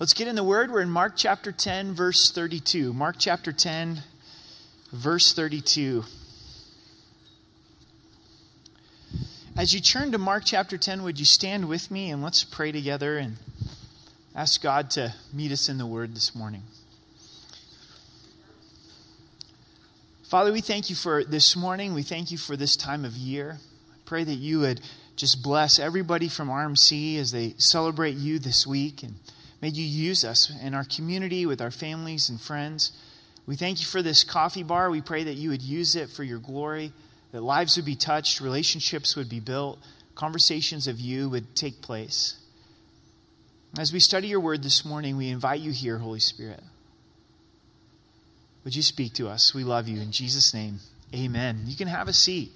Let's get in the Word. We're in Mark chapter 10, verse 32. Mark chapter 10, verse 32. As you turn to Mark chapter 10, would you stand with me and let's pray together and ask God to meet us in the Word this morning? Father, we thank you for this morning. We thank you for this time of year. I pray that you would just bless everybody from RMC as they celebrate you this week and May you use us in our community with our families and friends. We thank you for this coffee bar. We pray that you would use it for your glory, that lives would be touched, relationships would be built, conversations of you would take place. As we study your word this morning, we invite you here, Holy Spirit. Would you speak to us? We love you. In Jesus' name, amen. You can have a seat.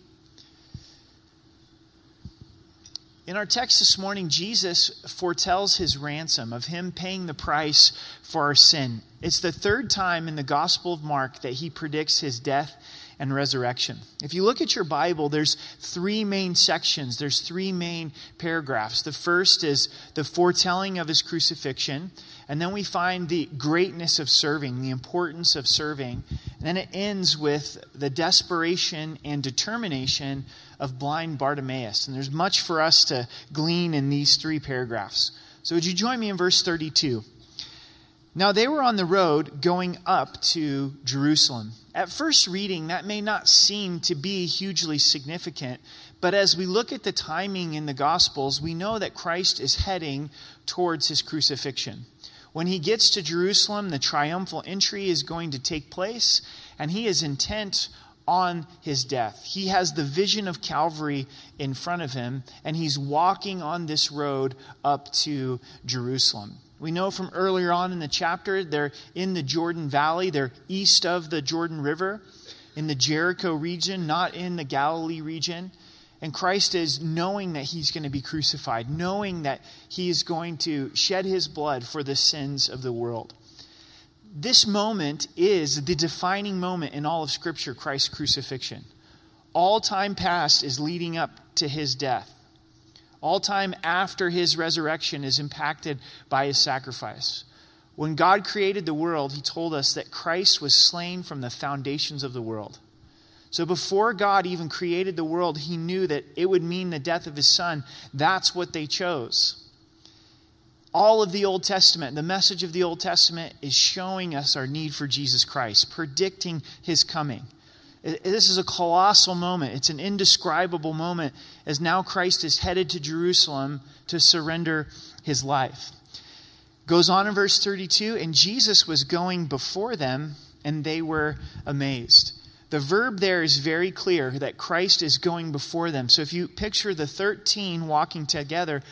In our text this morning, Jesus foretells his ransom, of him paying the price for our sin. It's the third time in the Gospel of Mark that he predicts his death and resurrection. If you look at your Bible, there's three main sections, there's three main paragraphs. The first is the foretelling of his crucifixion, and then we find the greatness of serving, the importance of serving. And then it ends with the desperation and determination of blind Bartimaeus. And there's much for us to glean in these three paragraphs. So, would you join me in verse 32? Now, they were on the road going up to Jerusalem. At first reading, that may not seem to be hugely significant, but as we look at the timing in the Gospels, we know that Christ is heading towards his crucifixion. When he gets to Jerusalem, the triumphal entry is going to take place, and he is intent on his death. He has the vision of Calvary in front of him, and he's walking on this road up to Jerusalem. We know from earlier on in the chapter, they're in the Jordan Valley, they're east of the Jordan River, in the Jericho region, not in the Galilee region. And Christ is knowing that he's going to be crucified, knowing that he is going to shed his blood for the sins of the world this moment is the defining moment in all of Scripture Christ's crucifixion. All time past is leading up to his death. All time after his resurrection is impacted by his sacrifice. When God created the world, he told us that Christ was slain from the foundations of the world. So before God even created the world, he knew that it would mean the death of his son. That's what they chose all of the Old Testament, the message of the Old Testament is showing us our need for Jesus Christ, predicting his coming. This is a colossal moment. It's an indescribable moment as now Christ is headed to Jerusalem to surrender his life. Goes on in verse 32 and Jesus was going before them, and they were amazed. The verb there is very clear that Christ is going before them. So if you picture the 13 walking together,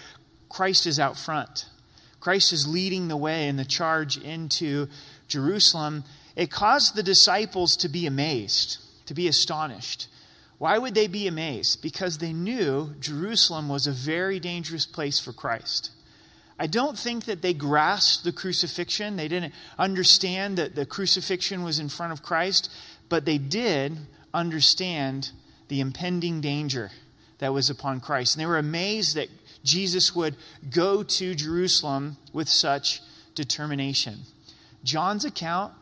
Christ is out front. Christ is leading the way in the charge into Jerusalem, it caused the disciples to be amazed, to be astonished. Why would they be amazed? Because they knew Jerusalem was a very dangerous place for Christ. I don't think that they grasped the crucifixion. They didn't understand that the crucifixion was in front of Christ, but they did understand the impending danger that was upon Christ. And they were amazed that Jesus would go to Jerusalem with such determination. John's account,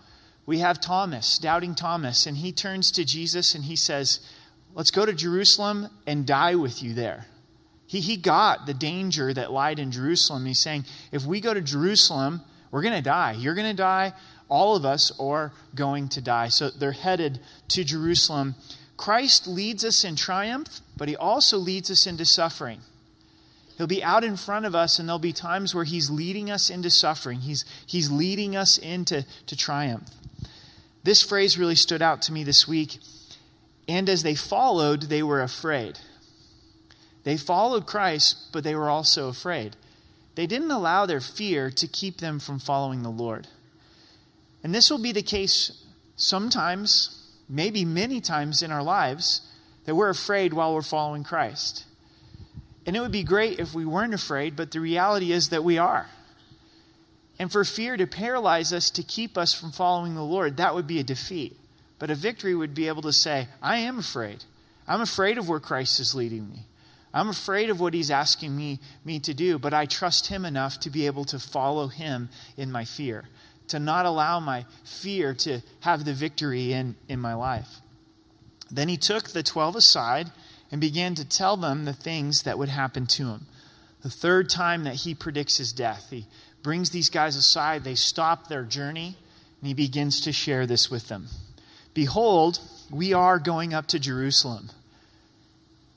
we have Thomas, doubting Thomas, and he turns to Jesus and he says, Let's go to Jerusalem and die with you there. He, he got the danger that lied in Jerusalem. He's saying, If we go to Jerusalem, we're going to die. You're going to die. All of us are going to die. So they're headed to Jerusalem. Christ leads us in triumph, but he also leads us into suffering. He'll be out in front of us, and there'll be times where He's leading us into suffering. He's, he's leading us into to triumph. This phrase really stood out to me this week. And as they followed, they were afraid. They followed Christ, but they were also afraid. They didn't allow their fear to keep them from following the Lord. And this will be the case sometimes, maybe many times in our lives, that we're afraid while we're following Christ. And it would be great if we weren't afraid, but the reality is that we are. And for fear to paralyze us, to keep us from following the Lord, that would be a defeat. But a victory would be able to say, I am afraid. I'm afraid of where Christ is leading me. I'm afraid of what he's asking me, me to do, but I trust him enough to be able to follow him in my fear, to not allow my fear to have the victory in, in my life. Then he took the twelve aside and began to tell them the things that would happen to him. The third time that he predicts his death, he brings these guys aside, they stop their journey, and he begins to share this with them. Behold, we are going up to Jerusalem.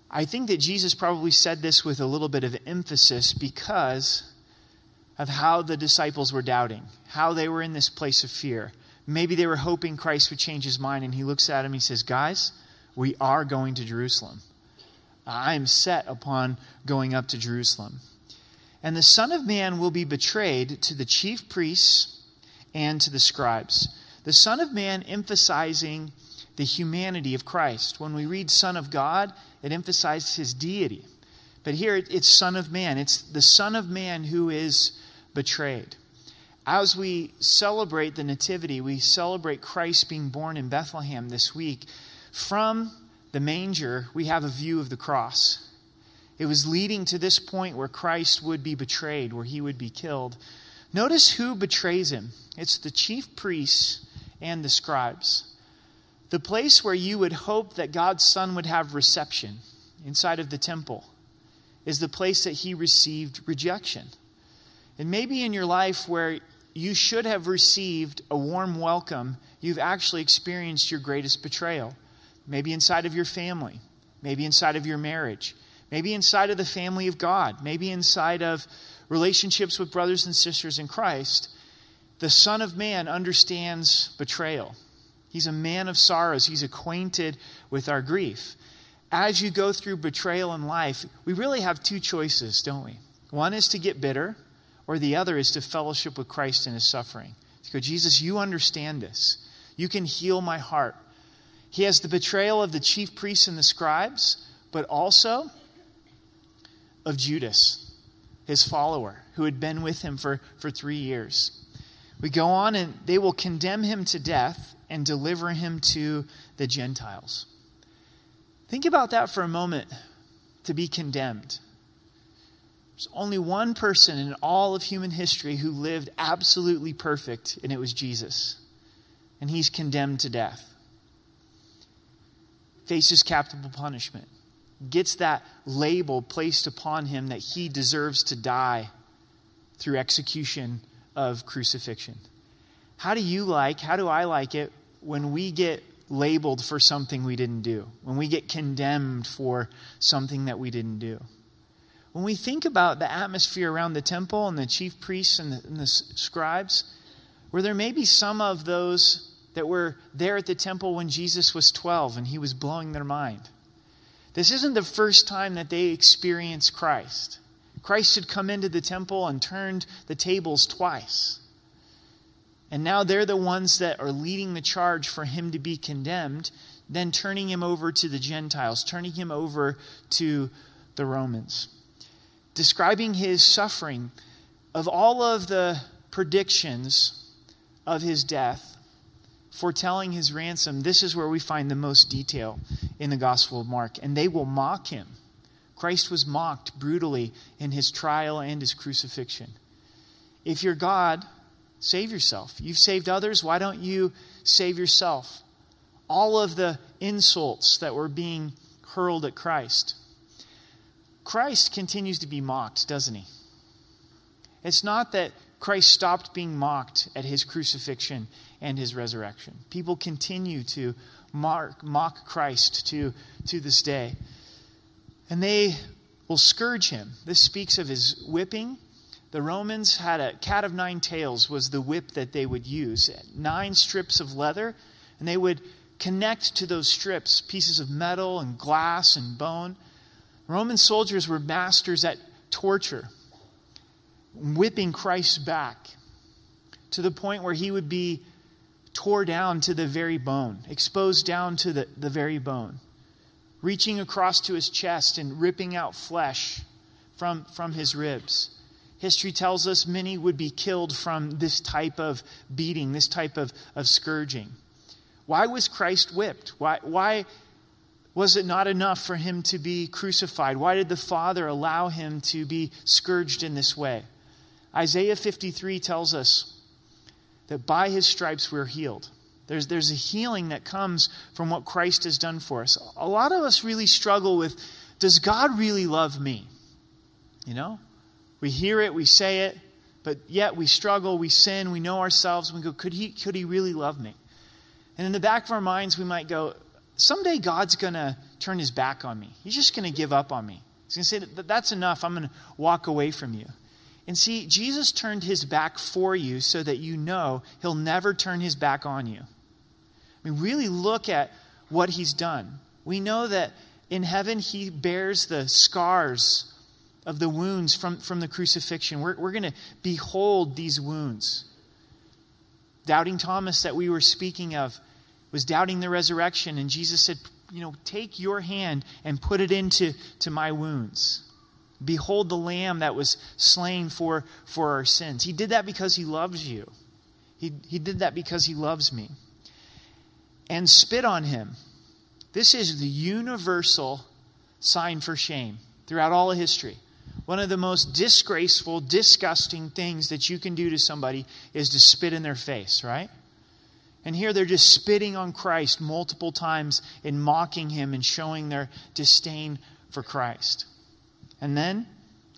I think that Jesus probably said this with a little bit of emphasis because of how the disciples were doubting, how they were in this place of fear. Maybe they were hoping Christ would change his mind, and he looks at him and he says, Guys, we are going to Jerusalem. I am set upon going up to Jerusalem. And the Son of Man will be betrayed to the chief priests and to the scribes. The Son of Man emphasizing the humanity of Christ. When we read Son of God, it emphasizes his deity. But here it's Son of Man. It's the Son of Man who is betrayed. As we celebrate the Nativity, we celebrate Christ being born in Bethlehem this week. From the manger, we have a view of the cross. It was leading to this point where Christ would be betrayed, where he would be killed. Notice who betrays him it's the chief priests and the scribes. The place where you would hope that God's Son would have reception inside of the temple is the place that he received rejection. And maybe in your life where you should have received a warm welcome, you've actually experienced your greatest betrayal maybe inside of your family, maybe inside of your marriage, maybe inside of the family of God, maybe inside of relationships with brothers and sisters in Christ, the Son of Man understands betrayal. He's a man of sorrows, he's acquainted with our grief. As you go through betrayal in life, we really have two choices, don't we? One is to get bitter, or the other is to fellowship with Christ in his suffering. To go, Jesus, you understand this. You can heal my heart. He has the betrayal of the chief priests and the scribes, but also of Judas, his follower, who had been with him for, for three years. We go on, and they will condemn him to death and deliver him to the Gentiles. Think about that for a moment to be condemned. There's only one person in all of human history who lived absolutely perfect, and it was Jesus. And he's condemned to death faces capital punishment, gets that label placed upon him that he deserves to die through execution of crucifixion. How do you like, how do I like it when we get labeled for something we didn't do, when we get condemned for something that we didn't do? When we think about the atmosphere around the temple and the chief priests and the, and the scribes, where there may be some of those that were there at the temple when Jesus was 12 and he was blowing their mind. This isn't the first time that they experienced Christ. Christ had come into the temple and turned the tables twice. And now they're the ones that are leading the charge for him to be condemned, then turning him over to the Gentiles, turning him over to the Romans. Describing his suffering, of all of the predictions of his death, foretelling his ransom, this is where we find the most detail in the Gospel of Mark. And they will mock him. Christ was mocked brutally in his trial and his crucifixion. If you're God, save yourself. You've saved others, why don't you save yourself? All of the insults that were being hurled at Christ. Christ continues to be mocked, doesn't he? It's not that Christ stopped being mocked at his crucifixion and his resurrection. People continue to mark, mock Christ to, to this day. And they will scourge him. This speaks of his whipping. The Romans had a cat of nine tails, was the whip that they would use. Nine strips of leather, and they would connect to those strips pieces of metal and glass and bone. Roman soldiers were masters at torture, whipping Christ back to the point where he would be tore down to the very bone, exposed down to the, the very bone, reaching across to his chest and ripping out flesh from, from his ribs. History tells us many would be killed from this type of beating, this type of, of scourging. Why was Christ whipped? Why, why Was it not enough for him to be crucified? Why did the Father allow him to be scourged in this way? Isaiah 53 tells us that by his stripes we're healed. There's, there's a healing that comes from what Christ has done for us. A lot of us really struggle with does God really love me? You know? We hear it, we say it, but yet we struggle, we sin, we know ourselves, and we go, could he, could he really love me? And in the back of our minds, we might go, someday God's going to turn his back on me. He's just going to give up on me. He's going to say, that, that's enough. I'm going to walk away from you. And see, Jesus turned his back for you so that you know he'll never turn his back on you. I mean, really look at what he's done. We know that in heaven he bears the scars of the wounds from, from the crucifixion. We're, we're going to behold these wounds. Doubting Thomas, that we were speaking of, was doubting the resurrection, and Jesus said, You know, take your hand and put it into to my wounds. Behold the lamb that was slain for, for our sins. He did that because he loves you. He, he did that because he loves me. And spit on him. This is the universal sign for shame throughout all of history. One of the most disgraceful, disgusting things that you can do to somebody is to spit in their face, right? And here they're just spitting on Christ multiple times and mocking him and showing their disdain for Christ and then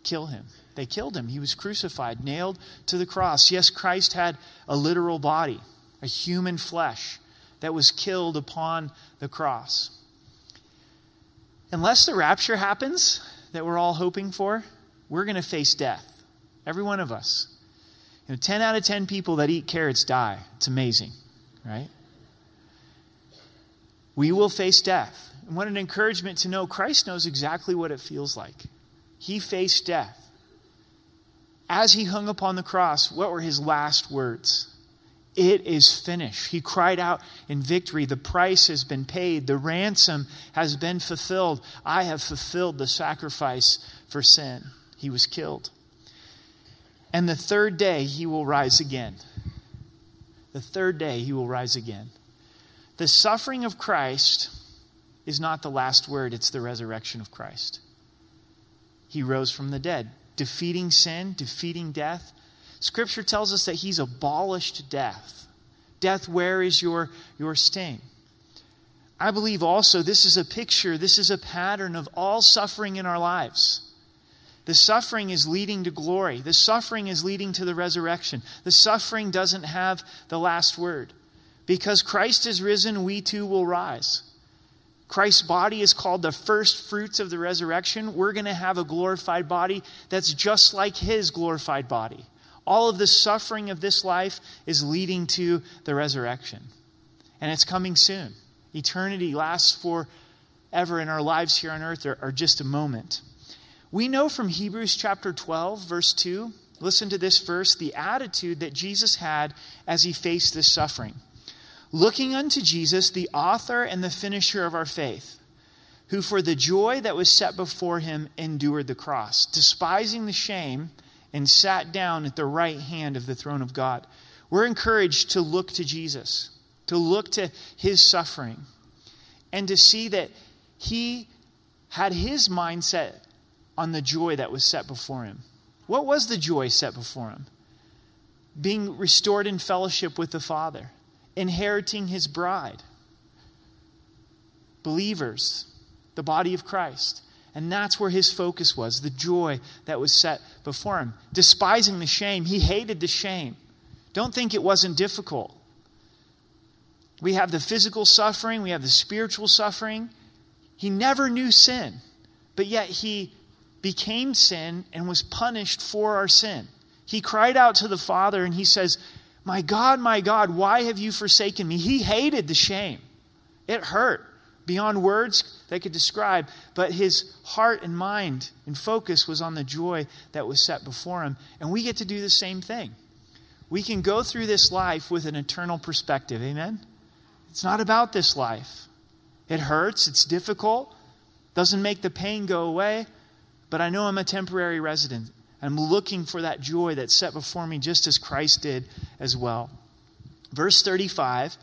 kill him. They killed him. He was crucified, nailed to the cross. Yes, Christ had a literal body, a human flesh that was killed upon the cross. Unless the rapture happens that we're all hoping for, we're going to face death. Every one of us. You know, 10 out of 10 people that eat carrots die. It's amazing, right? We will face death. And what an encouragement to know Christ knows exactly what it feels like. He faced death. As he hung upon the cross, what were his last words? It is finished. He cried out in victory. The price has been paid. The ransom has been fulfilled. I have fulfilled the sacrifice for sin. He was killed. And the third day, he will rise again. The third day, he will rise again. The suffering of Christ is not the last word, it's the resurrection of Christ he rose from the dead, defeating sin, defeating death. Scripture tells us that he's abolished death. Death, where is your, your sting? I believe also this is a picture, this is a pattern of all suffering in our lives. The suffering is leading to glory. The suffering is leading to the resurrection. The suffering doesn't have the last word. Because Christ is risen, we too will rise. Christ's body is called the first fruits of the resurrection. We're going to have a glorified body that's just like his glorified body. All of the suffering of this life is leading to the resurrection. And it's coming soon. Eternity lasts forever, and our lives here on earth are, are just a moment. We know from Hebrews chapter 12, verse 2, listen to this verse, the attitude that Jesus had as he faced this suffering looking unto Jesus, the author and the finisher of our faith, who for the joy that was set before him endured the cross, despising the shame, and sat down at the right hand of the throne of God. We're encouraged to look to Jesus, to look to his suffering, and to see that he had his mindset on the joy that was set before him. What was the joy set before him? Being restored in fellowship with the Father inheriting his bride. Believers, the body of Christ. And that's where his focus was the joy that was set before him. Despising the shame, he hated the shame. Don't think it wasn't difficult. We have the physical suffering, we have the spiritual suffering. He never knew sin, but yet he became sin and was punished for our sin. He cried out to the Father and he says, my God, my God, why have you forsaken me? He hated the shame. It hurt beyond words that could describe, but his heart and mind and focus was on the joy that was set before him. And we get to do the same thing. We can go through this life with an eternal perspective. Amen? It's not about this life. It hurts, it's difficult, doesn't make the pain go away, but I know I'm a temporary resident. I'm looking for that joy that's set before me just as Christ did as well. Verse 35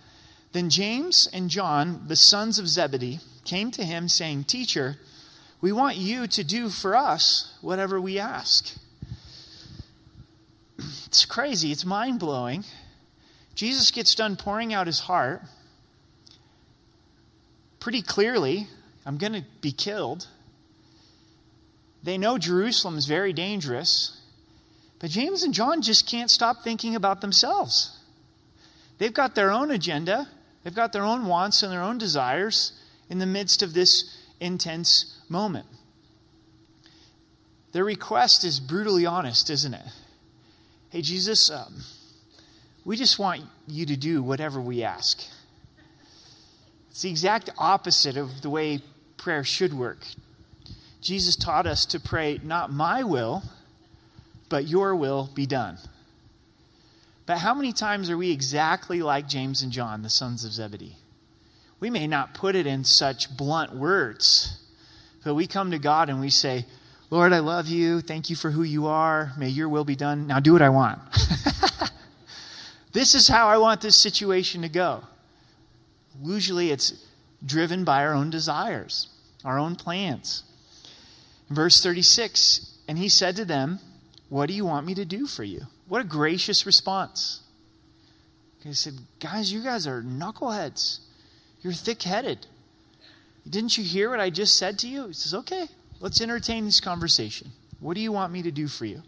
Then James and John, the sons of Zebedee, came to him, saying, Teacher, we want you to do for us whatever we ask. It's crazy, it's mind blowing. Jesus gets done pouring out his heart pretty clearly. I'm going to be killed. They know Jerusalem is very dangerous. But James and John just can't stop thinking about themselves. They've got their own agenda, they've got their own wants and their own desires in the midst of this intense moment. Their request is brutally honest, isn't it? Hey, Jesus, um, we just want you to do whatever we ask. It's the exact opposite of the way prayer should work. Jesus taught us to pray, not my will, but your will be done. But how many times are we exactly like James and John, the sons of Zebedee? We may not put it in such blunt words, but we come to God and we say, Lord, I love you. Thank you for who you are. May your will be done. Now do what I want. this is how I want this situation to go. Usually it's driven by our own desires, our own plans. Verse 36 And he said to them, What do you want me to do for you? What a gracious response. He said, Guys, you guys are knuckleheads. You're thick headed. Didn't you hear what I just said to you? He says, Okay, let's entertain this conversation. What do you want me to do for you?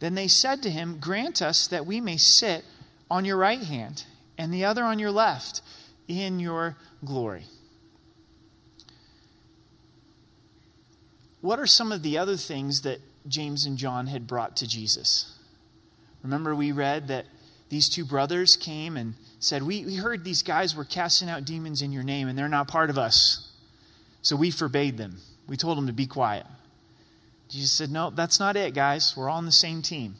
Then they said to him, Grant us that we may sit on your right hand and the other on your left in your glory. What are some of the other things that James and John had brought to Jesus? Remember, we read that these two brothers came and said, we, we heard these guys were casting out demons in your name, and they're not part of us. So we forbade them. We told them to be quiet. Jesus said, No, that's not it, guys. We're all on the same team.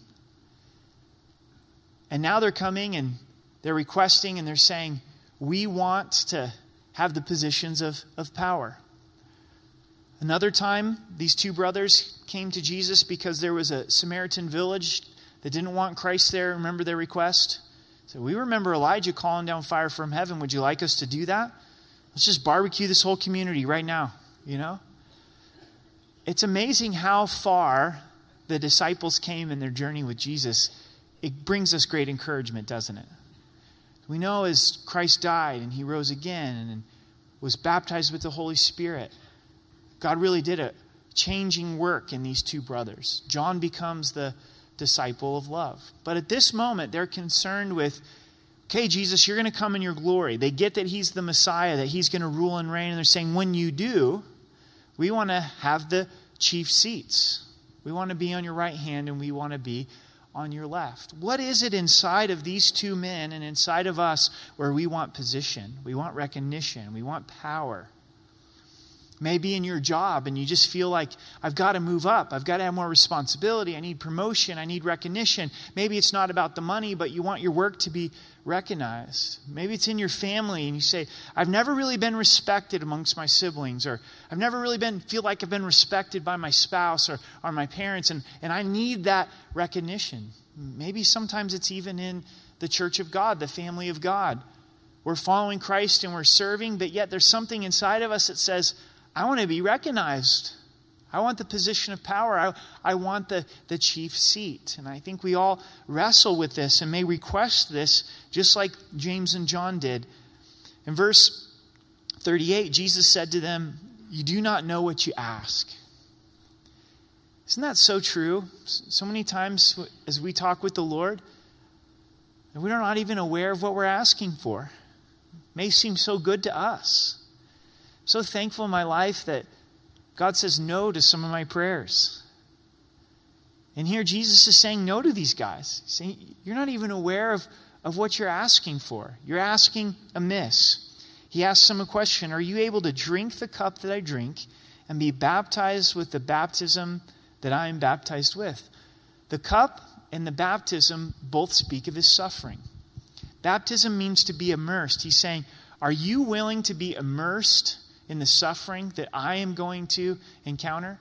And now they're coming and they're requesting and they're saying, We want to have the positions of, of power. Another time, these two brothers came to Jesus because there was a Samaritan village that didn't want Christ there. Remember their request? So we remember Elijah calling down fire from heaven. Would you like us to do that? Let's just barbecue this whole community right now, you know? It's amazing how far the disciples came in their journey with Jesus. It brings us great encouragement, doesn't it? We know as Christ died and he rose again and was baptized with the Holy Spirit God really did a changing work in these two brothers. John becomes the disciple of love. But at this moment, they're concerned with, okay, Jesus, you're going to come in your glory. They get that he's the Messiah, that he's going to rule and reign. And they're saying, when you do, we want to have the chief seats. We want to be on your right hand and we want to be on your left. What is it inside of these two men and inside of us where we want position, we want recognition, we want power? Maybe in your job, and you just feel like, I've got to move up. I've got to have more responsibility. I need promotion. I need recognition. Maybe it's not about the money, but you want your work to be recognized. Maybe it's in your family, and you say, I've never really been respected amongst my siblings, or I've never really been, feel like I've been respected by my spouse or, or my parents, and, and I need that recognition. Maybe sometimes it's even in the church of God, the family of God. We're following Christ and we're serving, but yet there's something inside of us that says, I want to be recognized. I want the position of power. I, I want the, the chief seat. And I think we all wrestle with this and may request this, just like James and John did. In verse 38, Jesus said to them, You do not know what you ask. Isn't that so true? So many times as we talk with the Lord, we're not even aware of what we're asking for. It may seem so good to us so thankful in my life that God says no to some of my prayers. And here Jesus is saying no to these guys. He's saying, You're not even aware of, of what you're asking for. You're asking amiss. He asks them a question Are you able to drink the cup that I drink and be baptized with the baptism that I am baptized with? The cup and the baptism both speak of his suffering. Baptism means to be immersed. He's saying, Are you willing to be immersed in the suffering that I am going to encounter?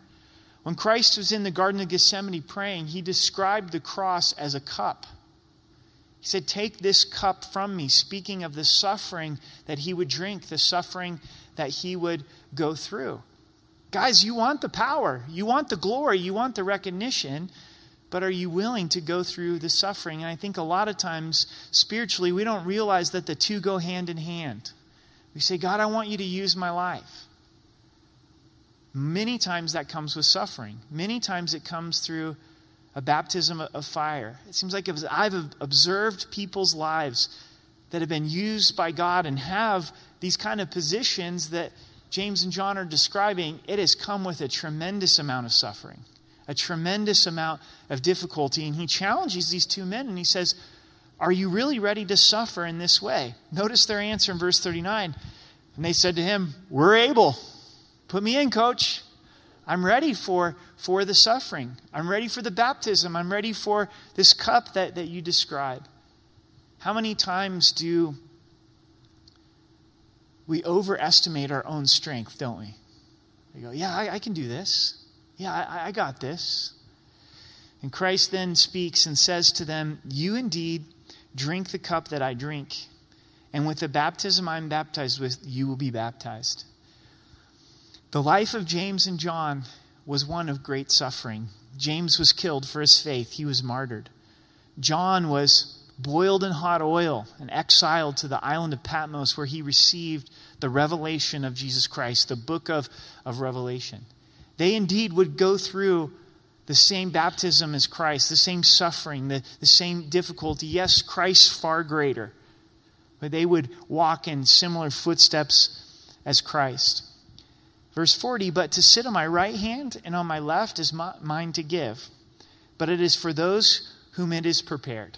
When Christ was in the Garden of Gethsemane praying, he described the cross as a cup. He said, Take this cup from me, speaking of the suffering that he would drink, the suffering that he would go through. Guys, you want the power, you want the glory, you want the recognition, but are you willing to go through the suffering? And I think a lot of times, spiritually, we don't realize that the two go hand in hand. We say, God, I want you to use my life. Many times that comes with suffering. Many times it comes through a baptism of fire. It seems like I've observed people's lives that have been used by God and have these kind of positions that James and John are describing, it has come with a tremendous amount of suffering, a tremendous amount of difficulty. And he challenges these two men and he says, Are you really ready to suffer in this way? Notice their answer in verse 39. And they said to him, We're able. Put me in, coach. I'm ready for, for the suffering. I'm ready for the baptism. I'm ready for this cup that, that you describe. How many times do we overestimate our own strength, don't we? We go, yeah, I, I can do this. Yeah, I, I got this. And Christ then speaks and says to them, You indeed drink the cup that I drink, and with the baptism I'm baptized with, you will be baptized. The life of James and John was one of great suffering. James was killed for his faith, he was martyred. John was boiled in hot oil and exiled to the island of Patmos, where he received the revelation of Jesus Christ, the book of, of Revelation. They indeed would go through the same baptism as Christ, the same suffering, the, the same difficulty. Yes, Christ far greater, but they would walk in similar footsteps as Christ. Verse 40 But to sit on my right hand and on my left is my, mine to give, but it is for those whom it is prepared.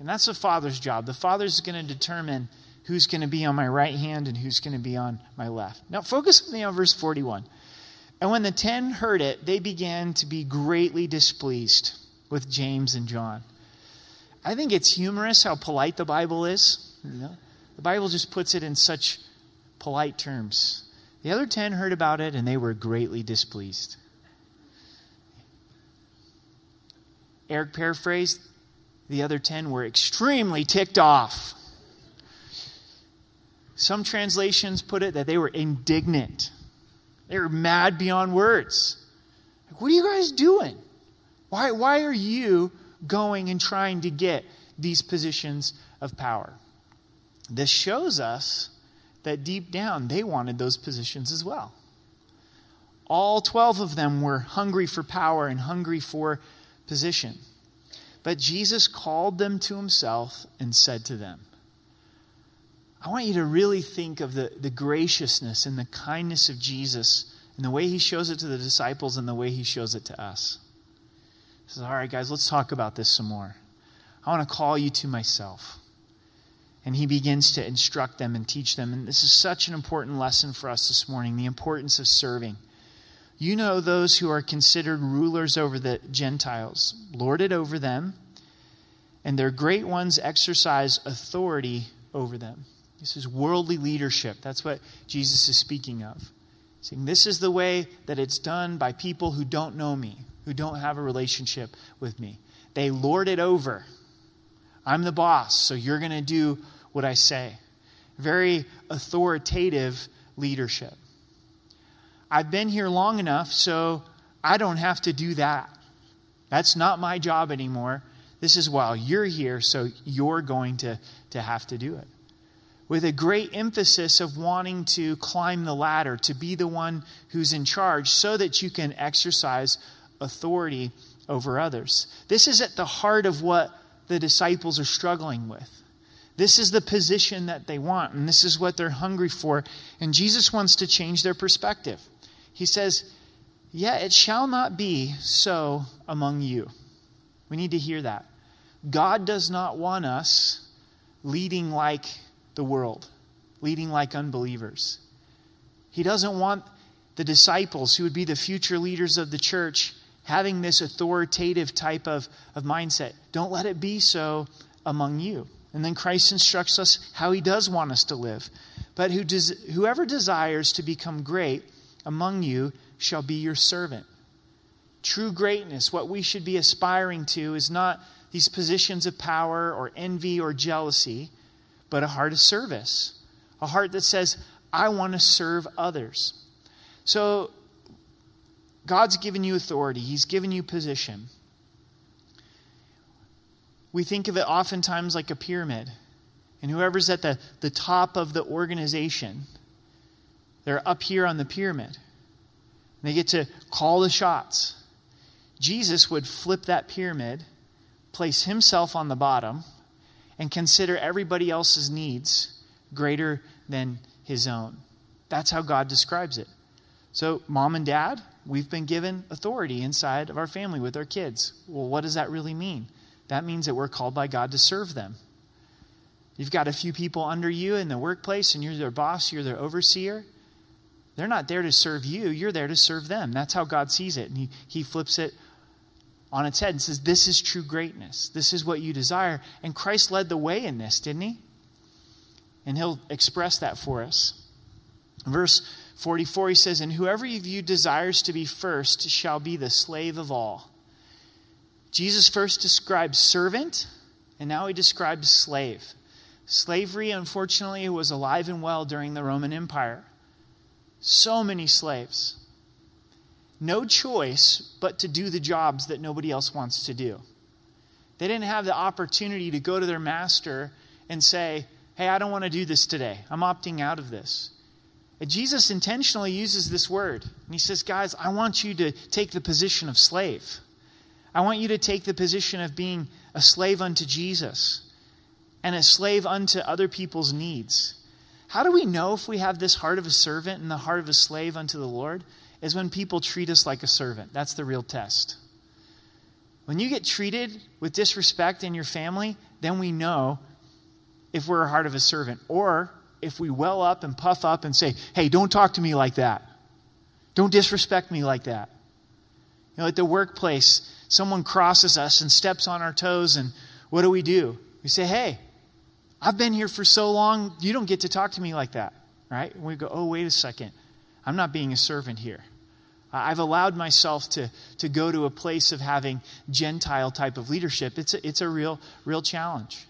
And that's the Father's job. The Father's going to determine who's going to be on my right hand and who's going to be on my left. Now, focus on verse 41. And when the ten heard it, they began to be greatly displeased with James and John. I think it's humorous how polite the Bible is. You know? The Bible just puts it in such polite terms. The other ten heard about it and they were greatly displeased. Eric paraphrased, the other ten were extremely ticked off. Some translations put it that they were indignant. They were mad beyond words. Like, what are you guys doing? Why, why are you going and trying to get these positions of power? This shows us that deep down they wanted those positions as well. All 12 of them were hungry for power and hungry for position. But Jesus called them to himself and said to them, I want you to really think of the, the graciousness and the kindness of Jesus and the way he shows it to the disciples and the way he shows it to us. He says, All right, guys, let's talk about this some more. I want to call you to myself and he begins to instruct them and teach them. And this is such an important lesson for us this morning the importance of serving. You know those who are considered rulers over the Gentiles, lord it over them, and their great ones exercise authority over them. This is worldly leadership. That's what Jesus is speaking of. Saying, This is the way that it's done by people who don't know me, who don't have a relationship with me. They lord it over. I'm the boss, so you're going to do what I say. Very authoritative leadership. I've been here long enough, so I don't have to do that. That's not my job anymore. This is while you're here, so you're going to, to have to do it. With a great emphasis of wanting to climb the ladder, to be the one who's in charge, so that you can exercise authority over others. This is at the heart of what the disciples are struggling with. This is the position that they want, and this is what they're hungry for. And Jesus wants to change their perspective. He says, Yeah, it shall not be so among you. We need to hear that. God does not want us leading like the world, leading like unbelievers. He doesn't want the disciples, who would be the future leaders of the church, having this authoritative type of, of mindset. Don't let it be so among you. And then Christ instructs us how he does want us to live. But who does, whoever desires to become great among you shall be your servant. True greatness, what we should be aspiring to, is not these positions of power or envy or jealousy, but a heart of service, a heart that says, I want to serve others. So, God's given you authority, He's given you position. We think of it oftentimes like a pyramid. And whoever's at the, the top of the organization, they're up here on the pyramid. They get to call the shots. Jesus would flip that pyramid, place himself on the bottom, and consider everybody else's needs greater than his own. That's how God describes it. So, mom and dad, we've been given authority inside of our family with our kids. Well, what does that really mean? That means that we're called by God to serve them. You've got a few people under you in the workplace, and you're their boss, you're their overseer. They're not there to serve you, you're there to serve them. That's how God sees it. And He, he flips it on its head and says, This is true greatness. This is what you desire. And Christ led the way in this, didn't He? And He'll express that for us. Verse 44, He says, And whoever of you desires to be first shall be the slave of all. Jesus first describes servant, and now He describes slave. Slavery, unfortunately, was alive and well during the Roman Empire. So many slaves. No choice but to do the jobs that nobody else wants to do. They didn't have the opportunity to go to their master and say, Hey, I don't want to do this today. I'm opting out of this. And Jesus intentionally uses this word. And he says, Guys, I want you to take the position of slave. I want you to take the position of being a slave unto Jesus and a slave unto other people's needs. How do we know if we have this heart of a servant and the heart of a slave unto the Lord? Is when people treat us like a servant. That's the real test. When you get treated with disrespect in your family, then we know if we're a heart of a servant. Or if we well up and puff up and say, hey, don't talk to me like that. Don't disrespect me like that. You know, at the workplace, someone crosses us and steps on our toes, and what do we do? We say, hey, I've been here for so long, you don't get to talk to me like that, right? And we go, oh, wait a second. I'm not being a servant here. I've allowed myself to, to go to a place of having Gentile type of leadership. It's a, it's a real, real challenge.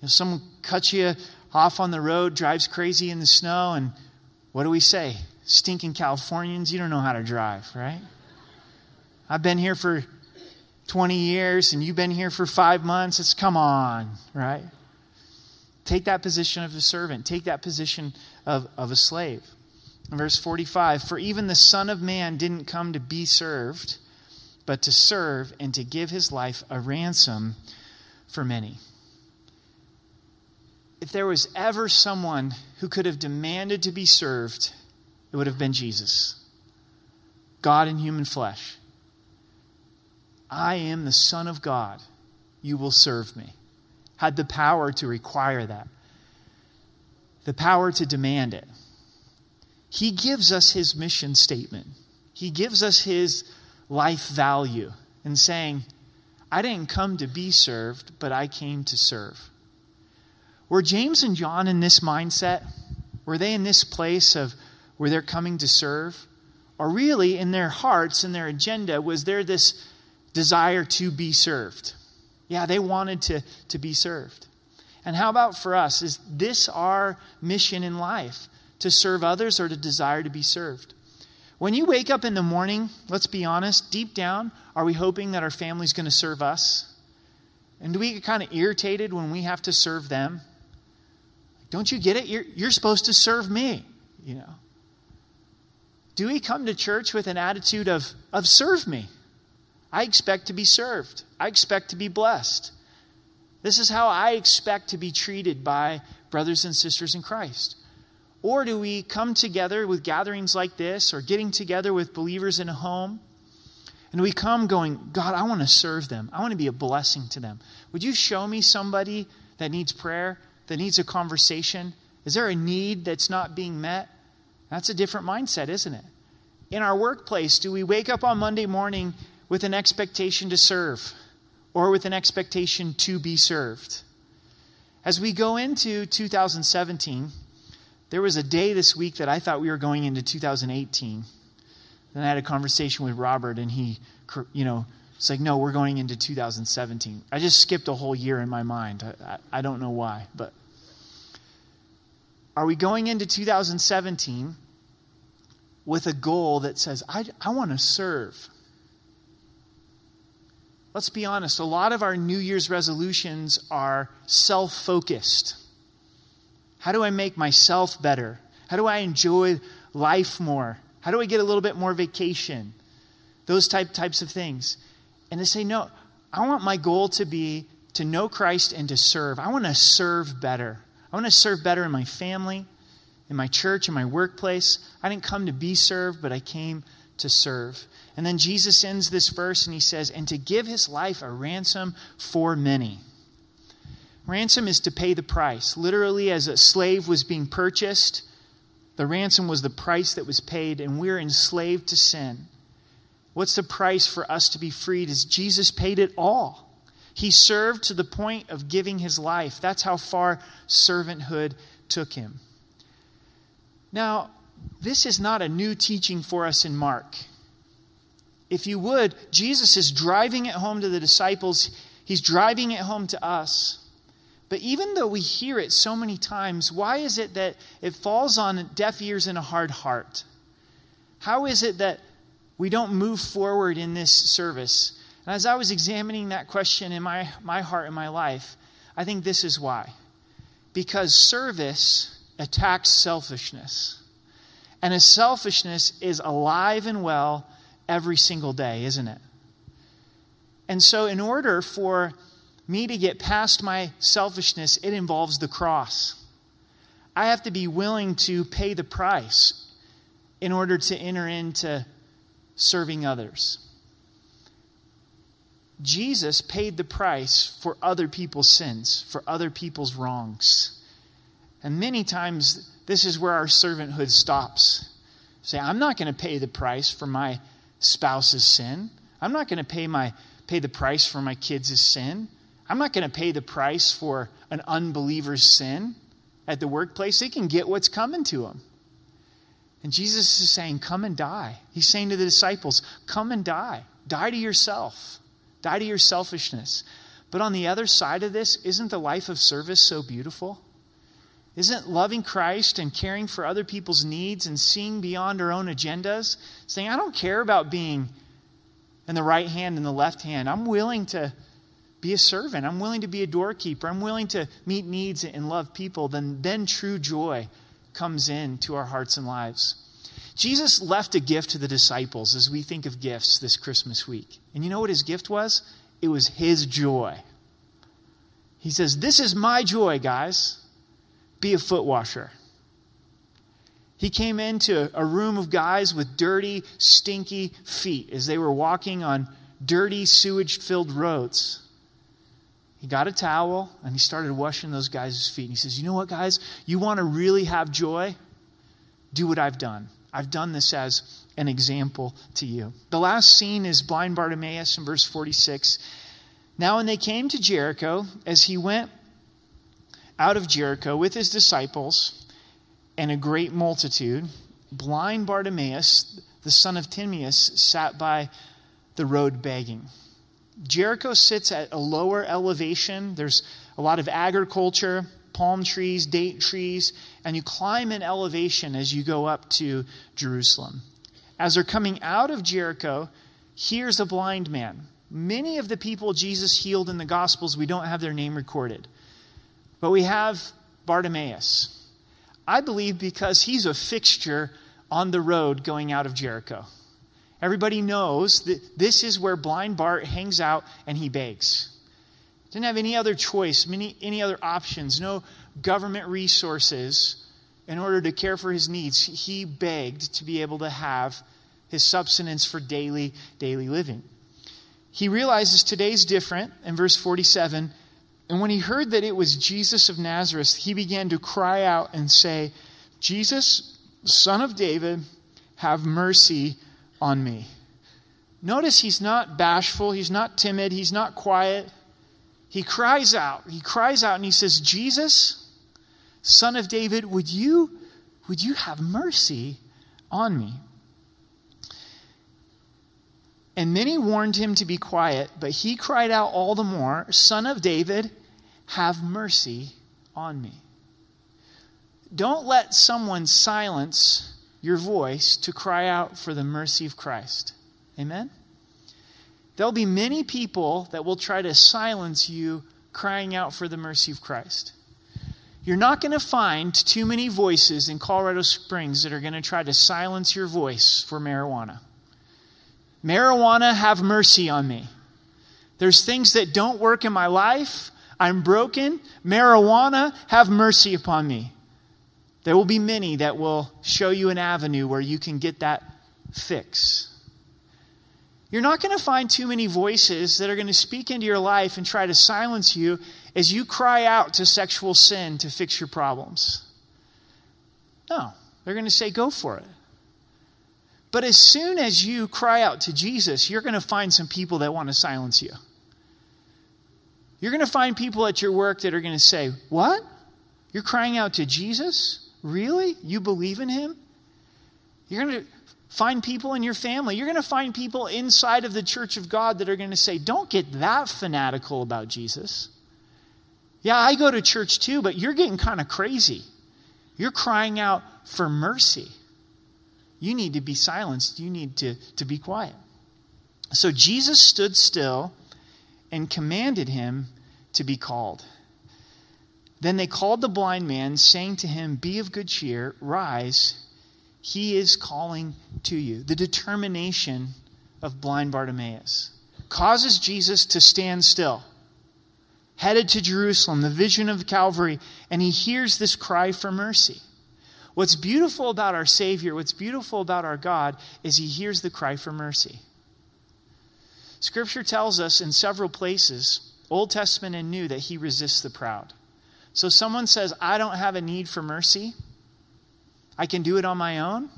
You know, someone cuts you off on the road, drives crazy in the snow, and what do we say? Stinking Californians, you don't know how to drive, right? I've been here for 20 years, and you've been here for five months. It's come on, right? Take that position of a servant, take that position of, of a slave. Verse 45 For even the Son of Man didn't come to be served, but to serve and to give his life a ransom for many. If there was ever someone who could have demanded to be served, it would have been Jesus, God in human flesh. I am the Son of God. You will serve me had the power to require that, the power to demand it. He gives us his mission statement, he gives us his life value in saying, I didn't come to be served, but I came to serve. Were James and John in this mindset? Were they in this place of where they're coming to serve? Or really, in their hearts and their agenda, was there this desire to be served? Yeah, they wanted to, to be served. And how about for us? Is this our mission in life? To serve others or to desire to be served? When you wake up in the morning, let's be honest, deep down, are we hoping that our family's going to serve us? And do we get kind of irritated when we have to serve them? Don't you get it? You're, you're supposed to serve me, you know. Do we come to church with an attitude of, of serve me? I expect to be served. I expect to be blessed. This is how I expect to be treated by brothers and sisters in Christ. Or do we come together with gatherings like this or getting together with believers in a home? And we come going, God, I want to serve them. I want to be a blessing to them. Would you show me somebody that needs prayer, that needs a conversation? Is there a need that's not being met? That's a different mindset, isn't it? In our workplace, do we wake up on Monday morning with an expectation to serve or with an expectation to be served. As we go into 2017, there was a day this week that I thought we were going into 2018. Then I had a conversation with Robert, and he, you know, It's like, no, we're going into 2017. I just skipped a whole year in my mind. I, I, I don't know why, but are we going into 2017 with a goal that says, I, I want to serve? Let's be honest, a lot of our New Year's resolutions are self focused. How do I make myself better? How do I enjoy life more? How do I get a little bit more vacation? Those type, types of things. And to say, no, I want my goal to be to know Christ and to serve. I want to serve better. I want to serve better in my family, in my church, in my workplace. I didn't come to be served, but I came to serve. And then Jesus ends this verse and he says, and to give his life a ransom for many. Ransom is to pay the price. Literally, as a slave was being purchased, the ransom was the price that was paid, and we're enslaved to sin. What's the price for us to be freed? Is Jesus paid it all. He served to the point of giving his life. That's how far servanthood took him. Now, this is not a new teaching for us in Mark. If you would, Jesus is driving it home to the disciples, he's driving it home to us. But even though we hear it so many times, why is it that it falls on deaf ears and a hard heart? How is it that we don't move forward in this service? And as I was examining that question in my, my heart and my life, I think this is why. Because service attacks selfishness. And a selfishness is alive and well every single day, isn't it? And so, in order for me to get past my selfishness, it involves the cross. I have to be willing to pay the price in order to enter into serving others. Jesus paid the price for other people's sins, for other people's wrongs. And many times, this is where our servanthood stops. Say, I'm not going to pay the price for my spouse's sin. I'm not going to pay, my, pay the price for my kids' sin. I'm not going to pay the price for an unbeliever's sin at the workplace. They can get what's coming to them. And Jesus is saying, Come and die. He's saying to the disciples, Come and die. Die to yourself, die to your selfishness. But on the other side of this, isn't the life of service so beautiful? Isn't loving Christ and caring for other people's needs and seeing beyond our own agendas, saying, I don't care about being in the right hand and the left hand. I'm willing to be a servant. I'm willing to be a doorkeeper. I'm willing to meet needs and love people. Then, then true joy comes into our hearts and lives. Jesus left a gift to the disciples as we think of gifts this Christmas week. And you know what his gift was? It was his joy. He says, This is my joy, guys. Be a foot washer. He came into a room of guys with dirty, stinky feet as they were walking on dirty, sewage filled roads. He got a towel and he started washing those guys' feet. And he says, You know what, guys? You want to really have joy? Do what I've done. I've done this as an example to you. The last scene is blind Bartimaeus in verse 46. Now, when they came to Jericho, as he went out of Jericho with his disciples and a great multitude, blind Bartimaeus, the son of Timaeus, sat by the road begging. Jericho sits at a lower elevation. There's a lot of agriculture, palm trees, date trees, and you climb in elevation as you go up to Jerusalem. As they're coming out of Jericho, here's a blind man. Many of the people Jesus healed in the Gospels, we don't have their name recorded. But we have Bartimaeus. I believe because he's a fixture on the road going out of Jericho. Everybody knows that this is where blind Bart hangs out and he begs. Didn't have any other choice, many, any other options, no government resources in order to care for his needs. He begged to be able to have his subsistence for daily, daily living. He realizes today's different in verse 47. And when he heard that it was Jesus of Nazareth, he began to cry out and say, Jesus, son of David, have mercy on me. Notice he's not bashful, he's not timid, he's not quiet. He cries out. He cries out and he says, Jesus, son of David, would you, would you have mercy on me? And many warned him to be quiet, but he cried out all the more, Son of David, have mercy on me. Don't let someone silence your voice to cry out for the mercy of Christ. Amen? There'll be many people that will try to silence you crying out for the mercy of Christ. You're not going to find too many voices in Colorado Springs that are going to try to silence your voice for marijuana. Marijuana, have mercy on me. There's things that don't work in my life. I'm broken. Marijuana, have mercy upon me. There will be many that will show you an avenue where you can get that fix. You're not going to find too many voices that are going to speak into your life and try to silence you as you cry out to sexual sin to fix your problems. No, they're going to say, go for it. But as soon as you cry out to Jesus, you're going to find some people that want to silence you. You're going to find people at your work that are going to say, What? You're crying out to Jesus? Really? You believe in him? You're going to find people in your family. You're going to find people inside of the church of God that are going to say, Don't get that fanatical about Jesus. Yeah, I go to church too, but you're getting kind of crazy. You're crying out for mercy. You need to be silenced. You need to, to be quiet. So Jesus stood still and commanded him to be called. Then they called the blind man, saying to him, Be of good cheer, rise, he is calling to you. The determination of blind Bartimaeus causes Jesus to stand still, headed to Jerusalem, the vision of Calvary, and he hears this cry for mercy. What's beautiful about our Savior, what's beautiful about our God, is he hears the cry for mercy. Scripture tells us in several places, Old Testament and New, that he resists the proud. So someone says, I don't have a need for mercy. I can do it on my own.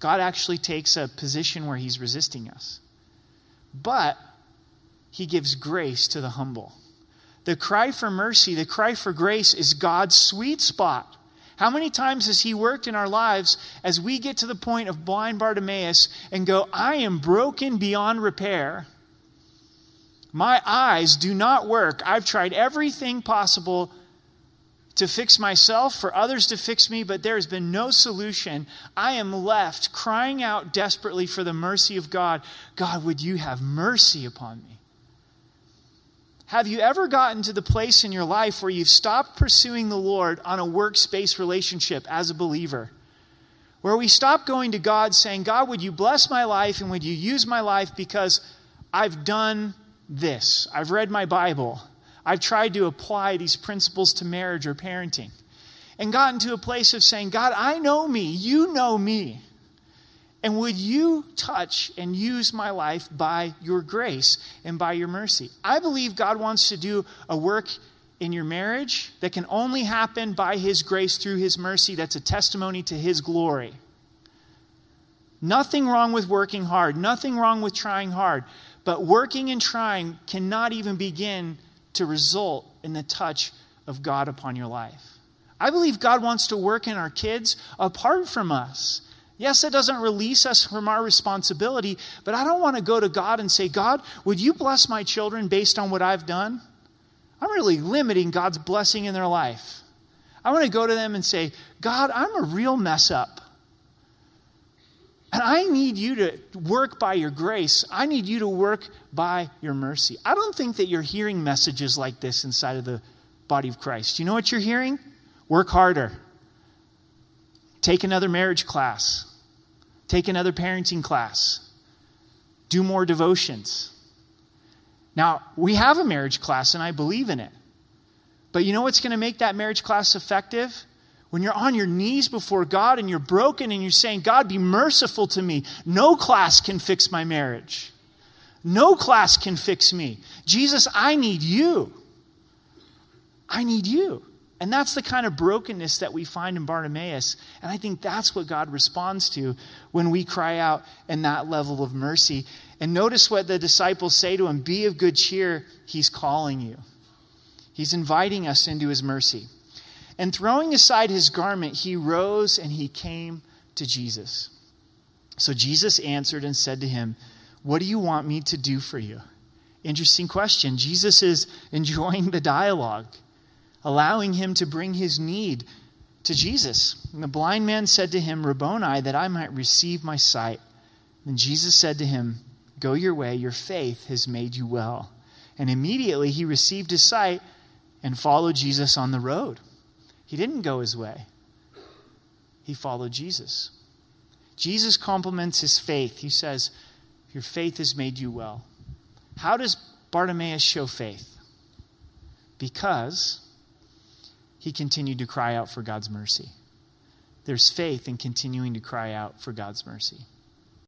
God actually takes a position where he's resisting us. But he gives grace to the humble. The cry for mercy, the cry for grace is God's sweet spot. How many times has He worked in our lives as we get to the point of blind Bartimaeus and go, I am broken beyond repair? My eyes do not work. I've tried everything possible to fix myself, for others to fix me, but there has been no solution. I am left crying out desperately for the mercy of God. God, would you have mercy upon me? Have you ever gotten to the place in your life where you've stopped pursuing the Lord on a workspace relationship as a believer? Where we stop going to God saying, God, would you bless my life and would you use my life because I've done this? I've read my Bible. I've tried to apply these principles to marriage or parenting. And gotten to a place of saying, God, I know me. You know me. And would you touch and use my life by your grace and by your mercy? I believe God wants to do a work in your marriage that can only happen by His grace through His mercy. That's a testimony to His glory. Nothing wrong with working hard, nothing wrong with trying hard. But working and trying cannot even begin to result in the touch of God upon your life. I believe God wants to work in our kids apart from us. Yes, it doesn't release us from our responsibility, but I don't want to go to God and say, God, would you bless my children based on what I've done? I'm really limiting God's blessing in their life. I want to go to them and say, God, I'm a real mess up. And I need you to work by your grace. I need you to work by your mercy. I don't think that you're hearing messages like this inside of the body of Christ. You know what you're hearing? Work harder. Take another marriage class. Take another parenting class. Do more devotions. Now, we have a marriage class, and I believe in it. But you know what's going to make that marriage class effective? When you're on your knees before God and you're broken and you're saying, God, be merciful to me. No class can fix my marriage. No class can fix me. Jesus, I need you. I need you. And that's the kind of brokenness that we find in Bartimaeus. And I think that's what God responds to when we cry out in that level of mercy. And notice what the disciples say to him Be of good cheer, he's calling you. He's inviting us into his mercy. And throwing aside his garment, he rose and he came to Jesus. So Jesus answered and said to him, What do you want me to do for you? Interesting question. Jesus is enjoying the dialogue, allowing him to bring his need to Jesus. And the blind man said to him, Rabboni, that I might receive my sight. And Jesus said to him, Go your way, your faith has made you well. And immediately he received his sight and followed Jesus on the road. He didn't go his way, he followed Jesus. Jesus compliments his faith. He says, Your faith has made you well. How does Bartimaeus show faith? Because he continued to cry out for God's mercy. There's faith in continuing to cry out for God's mercy.